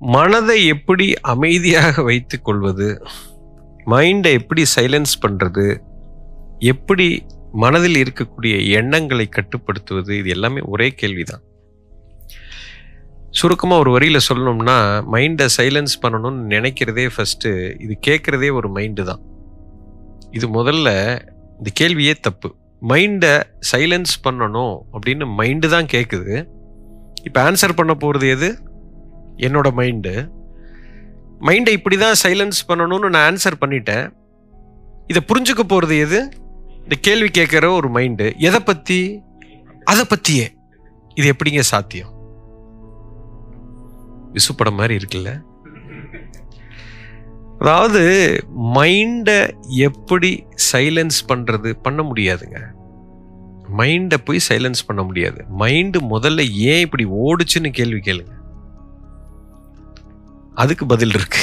மனதை எப்படி அமைதியாக வைத்துக் கொள்வது? மைண்டை எப்படி சைலன்ஸ் பண்ணுறது எப்படி மனதில் இருக்கக்கூடிய எண்ணங்களை கட்டுப்படுத்துவது? இது எல்லாமே ஒரே கேள்விதான். சுருக்கமாக ஒரு வரியில சொல்லணும்னா மைண்டை சைலன்ஸ் பண்ணணும்னு நினைக்கிறதே ஃபஸ்ட்டு இது கேட்குறதே ஒரு மைண்டு தான். இது முதல்ல இந்த கேள்வியே தப்பு. மைண்டை சைலன்ஸ் பண்ணணும் அப்படின்னு மைண்டு தான் கேட்குது இப்போ ஆன்சர் பண்ண போகிறது எது? என்னோட மைண்டு மைண்டை இப்படி தான் சைலன்ஸ் பண்ணணும்னு நான் ஆன்சர் பண்ணிட்டேன். இதை புரிஞ்சுக்க போகிறது எது? இந்த கேள்வி கேட்குற ஒரு மைண்டு எதை பற்றி அதை பற்றியே இது எப்படிங்க சாத்தியம்? விசுப்படம் மாதிரி இருக்குல்ல? அதாவது மைண்டை எப்படி சைலன்ஸ் பண்ணுறது பண்ண முடியாதுங்க. மைண்டை போய் சைலன்ஸ் பண்ண முடியாது. மைண்டு முதல்ல ஏன் இப்படி ஓடுச்சுன்னு கேள்வி கேளுங்க. அதுக்கு பதில் இருக்கு.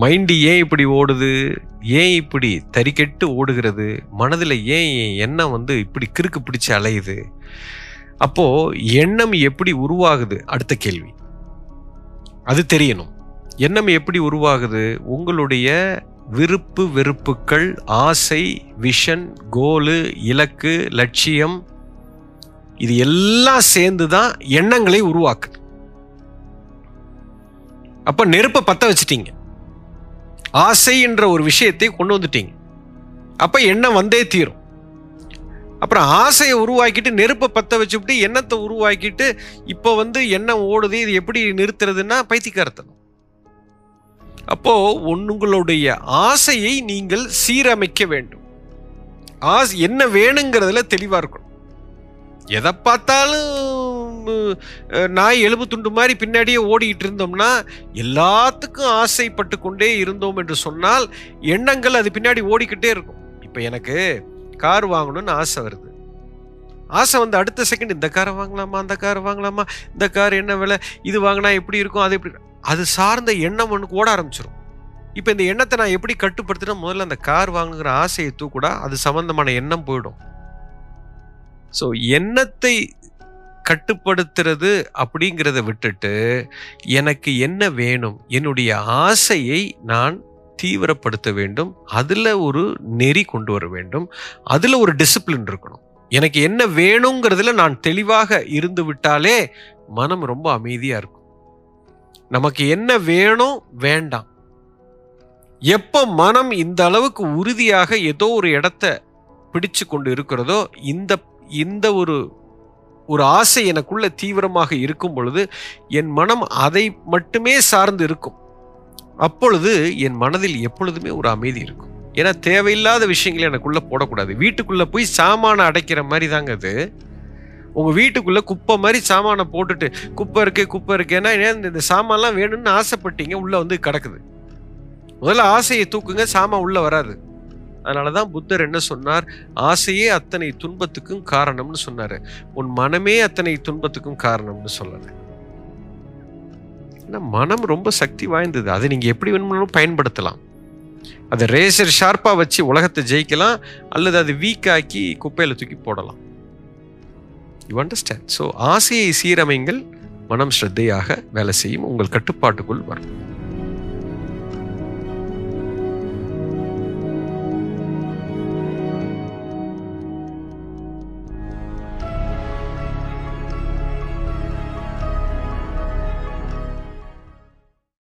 மைண்டு ஏன் இப்படி ஓடுது? ஏன் இப்படி தறிக்கெட்டு ஓடுகிறது? மனதில் ஏன் என் எண்ணம் வந்து இப்படி கிறுக்கு பிடிச்சி அலையுது? அப்போது எண்ணம் எப்படி உருவாகுது? அடுத்த கேள்வி. அது தெரியணும். எண்ணம் எப்படி உருவாகுது? உங்களுடைய விருப்பு வெறுப்புக்கள் ஆசை விஷன் கோலு இலக்கு லட்சியம் இது எல்லாம் சேர்ந்து தான் எண்ணங்களை உருவாக்குது. அப்ப நெருப்பை பத்த வச்சிட்டீங்க. ஆசை என்ற ஒரு விஷயத்தை கொண்டு வந்துட்டீங்க. அப்ப எண்ணம் வந்தே தீரும். அப்புறம் ஆசையை உருவாக்கிட்டு நெருப்பை பத்த வச்சுவிட்டு எண்ணத்தை உருவாக்கிட்டு இப்போ வந்து எண்ணம் ஓடுது இது எப்படி நிறுத்துறதுன்னா பைத்தியக்காரத்தனம். அப்போ உங்களுடைய ஆசையை நீங்கள் சீரமைக்க வேண்டும். ஆசை என்ன வேணுங்கிறதுல தெளிவாக இருக்கணும். எதை பார்த்தாலும் அஹ், நாய் எலும்பு துண்டு மாதிரி பின்னாடியே ஓடிக்கிட்டு இருந்தோம்னா எல்லாத்துக்கும் ஆசைப்பட்டு கொண்டே இருந்தோம் என்று சொன்னால் எண்ணங்கள் அது பின்னாடி ஓடிக்கிட்டே இருக்கும். இப்போ எனக்கு கார் வாங்கணும்னு ஆசை வருது. ஆசை வந்து அடுத்த செகண்ட் இந்த காரை வாங்கலாமா அந்த காரை வாங்கலாமா இந்த கார் என்ன விலை இது வாங்கினா எப்படி இருக்கும் அது எப்படி அது சார்ந்த எண்ணம் ஒன்று ஓட ஆரம்பிச்சிடும் இப்போ இந்த எண்ணத்தை நான் எப்படி கட்டுப்படுத்தினா முதல்ல அந்த கார் வாங்குகிற ஆசையை தூக்கூடா அது சம்மந்தமான எண்ணம் போயிடும். ஸோ எண்ணத்தை கட்டுப்படுத்துறது அப்படிங்கிறத விட்டுட்டு எனக்கு என்ன வேணும்? என்னுடைய ஆசையை நான் தீவிரப்படுத்த வேண்டும். அதில் ஒரு நெறி கொண்டு வர வேண்டும். அதில் ஒரு டிசிப்ளின் இருக்கணும். எனக்கு என்ன வேணுங்கிறதுல நான் தெளிவாக இருந்து விட்டாலே மனம் ரொம்ப அமைதியாக இருக்கும். நமக்கு என்ன வேணும்? வேண்டாம். எப்போ மனம் இந்த அளவுக்கு உறுதியாக ஏதோ ஒரு இடத்த பிடிச்சு கொண்டு இருக்கிறதோ இந்த இந்த ஒரு ஒரு ஆசை எனக்குள்ள தீவிரமாக இருக்கும் பொழுது என் மனம் அதை மட்டுமே சார்ந்து இருக்கும். அப்பொழுது என் மனதில் எப்பொழுதுமே ஒரு அமைதி இருக்கும். ஏன்னா தேவையில்லாத விஷயங்களை எனக்குள்ளே போடக்கூடாது. வீட்டுக்குள்ளே போய் சாமானை அடைக்கிற மாதிரி தாங்க அது. உங்கள் வீட்டுக்குள்ளே குப்பை மாதிரி சாமானை போட்டுட்டு குப்பை இருக்கு குப்பை இருக்கேன்னா ஏன் இந்த சாமான்லாம் வேணும்னு ஆசைப்பட்டீங்க உள்ளே வந்து கிடக்குது. முதல்ல ஆசையை தூக்குங்க சாமான் உள்ளே வராது. அதனாலதான் புத்தர் என்ன சொன்னார்? ஆசையே அத்தனை துன்பத்துக்கும் காரணம்னு சொன்னாரு. உன் மனமே அத்தனை துன்பத்துக்கும் காரணம்னு சொல்லல. ஏன்னா மனம் ரொம்ப சக்தி வாய்ந்தது. அதை நீங்க எப்படி வேணும்னாலும் பயன்படுத்தலாம். அதை ரேசர் ஷார்ப்பா வச்சு உலகத்தை ஜெயிக்கலாம். அல்லது அதை வீக் ஆக்கி குப்பையில தூக்கி போடலாம். யூ அண்டர்ஸ்டாண்ட் ஸோ ஆசையை சீரமைங்கள் மனம் ஸ்ரத்தையாக வேலை செய்யும். உங்கள் கட்டுப்பாட்டுக்குள் வரும்.